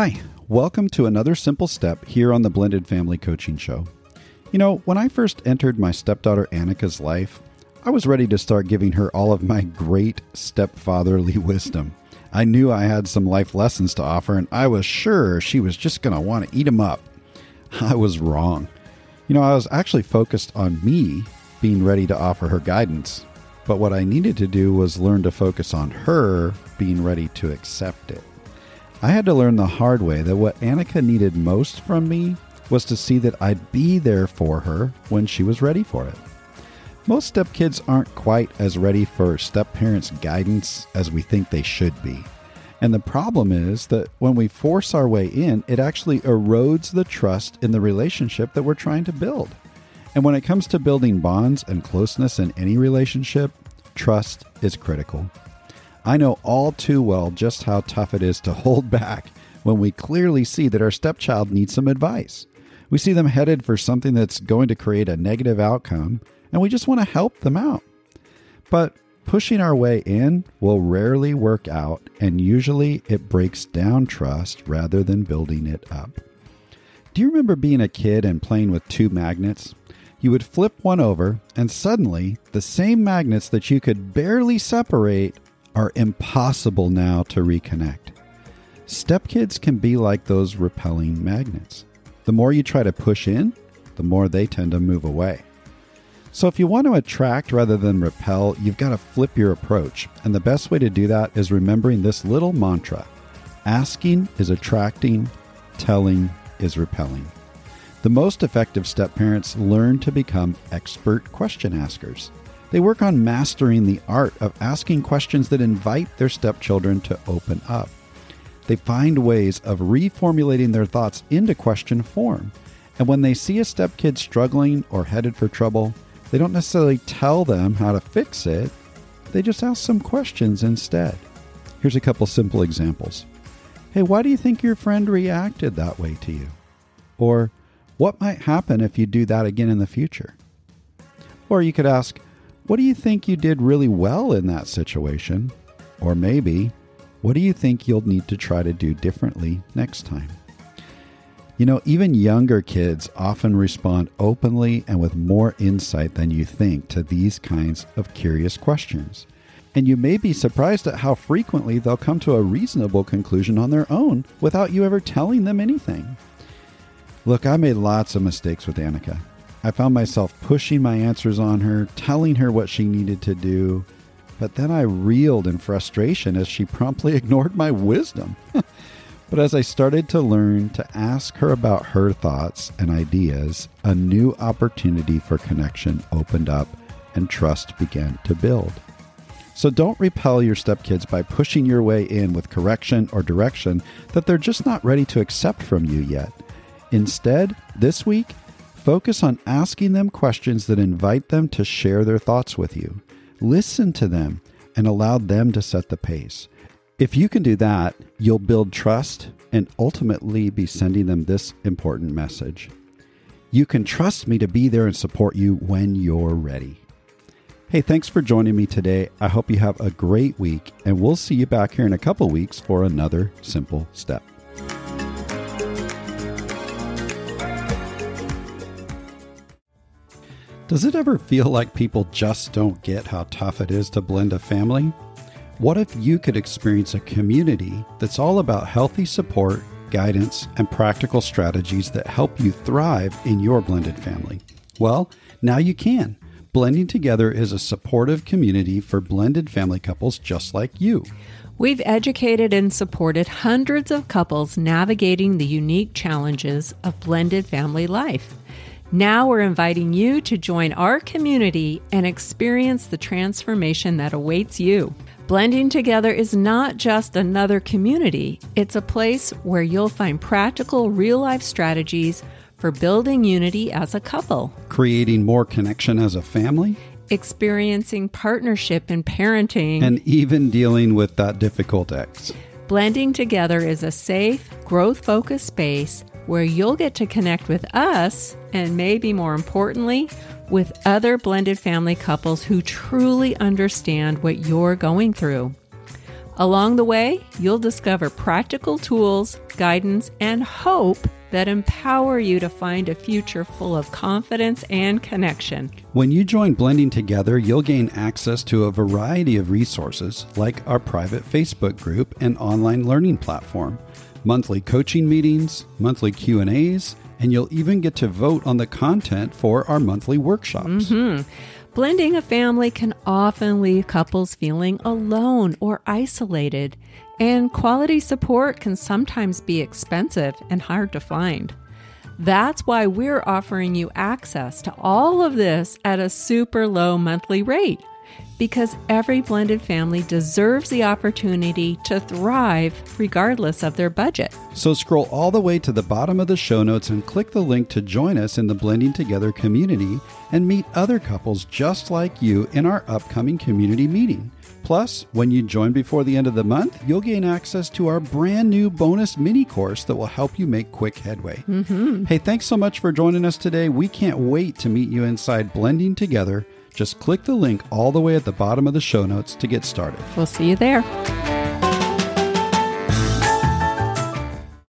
Hi, welcome to another simple step here on the Blended Family Coaching Show. You know, when I first entered my stepdaughter Annika's life, I was ready to start giving her all of my great stepfatherly wisdom. I knew I had some life lessons to offer, and I was sure she was just going to want to eat them up. I was wrong. You know, I was actually focused on me being ready to offer her guidance, but what I needed to do was learn to focus on her being ready to accept it. I had to learn the hard way that what Annika needed most from me was to see that I'd be there for her when she was ready for it. Most stepkids aren't quite as ready for stepparents' guidance as we think they should be. And the problem is that when we force our way in, it actually erodes the trust in the relationship that we're trying to build. And when it comes to building bonds and closeness in any relationship, trust is critical. I know all too well just how tough it is to hold back when we clearly see that our stepchild needs some advice. We see them headed for something that's going to create a negative outcome, and we just want to help them out. But pushing our way in will rarely work out, and usually it breaks down trust rather than building it up. Do you remember being a kid and playing with two magnets? You would flip one over, and suddenly the same magnets that you could barely separate are impossible now to reconnect. Stepkids can be like those repelling magnets. The more you try to push in, the more they tend to move away. So, if you want to attract rather than repel, you've got to flip your approach. And the best way to do that is remembering this little mantra asking is attracting, telling is repelling. The most effective step parents learn to become expert question askers. They work on mastering the art of asking questions that invite their stepchildren to open up. They find ways of reformulating their thoughts into question form. And when they see a stepkid struggling or headed for trouble, they don't necessarily tell them how to fix it, they just ask some questions instead. Here's a couple simple examples. Hey, why do you think your friend reacted that way to you? Or, what might happen if you do that again in the future? Or you could ask, what do you think you did really well in that situation? Or maybe, what do you think you'll need to try to do differently next time? You know, even younger kids often respond openly and with more insight than you think to these kinds of curious questions. And you may be surprised at how frequently they'll come to a reasonable conclusion on their own without you ever telling them anything. Look, I made lots of mistakes with Annika. I found myself pushing my answers on her, telling her what she needed to do, but then I reeled in frustration as she promptly ignored my wisdom. but as I started to learn to ask her about her thoughts and ideas, a new opportunity for connection opened up and trust began to build. So don't repel your stepkids by pushing your way in with correction or direction that they're just not ready to accept from you yet. Instead, this week, focus on asking them questions that invite them to share their thoughts with you. Listen to them and allow them to set the pace. If you can do that, you'll build trust and ultimately be sending them this important message. You can trust me to be there and support you when you're ready. Hey, thanks for joining me today. I hope you have a great week, and we'll see you back here in a couple weeks for another simple step. Does it ever feel like people just don't get how tough it is to blend a family? What if you could experience a community that's all about healthy support, guidance, and practical strategies that help you thrive in your blended family? Well, now you can. Blending Together is a supportive community for blended family couples just like you. We've educated and supported hundreds of couples navigating the unique challenges of blended family life. Now we're inviting you to join our community and experience the transformation that awaits you. Blending Together is not just another community, it's a place where you'll find practical real life strategies for building unity as a couple, creating more connection as a family, experiencing partnership in parenting, and even dealing with that difficult ex. Blending Together is a safe, growth focused space where you'll get to connect with us and maybe more importantly, with other blended family couples who truly understand what you're going through. Along the way, you'll discover practical tools, guidance, and hope that empower you to find a future full of confidence and connection. When you join Blending Together, you'll gain access to a variety of resources like our private Facebook group and online learning platform, monthly coaching meetings, monthly Q&As, and you'll even get to vote on the content for our monthly workshops. Mm-hmm. Blending a family can often leave couples feeling alone or isolated, and quality support can sometimes be expensive and hard to find. That's why we're offering you access to all of this at a super low monthly rate. Because every blended family deserves the opportunity to thrive regardless of their budget. So scroll all the way to the bottom of the show notes and click the link to join us in the Blending Together community and meet other couples just like you in our upcoming community meeting. Plus, when you join before the end of the month, you'll gain access to our brand new bonus mini course that will help you make quick headway. Mm-hmm. Hey, thanks so much for joining us today. We can't wait to meet you inside Blending Together. Just click the link all the way at the bottom of the show notes to get started. We'll see you there.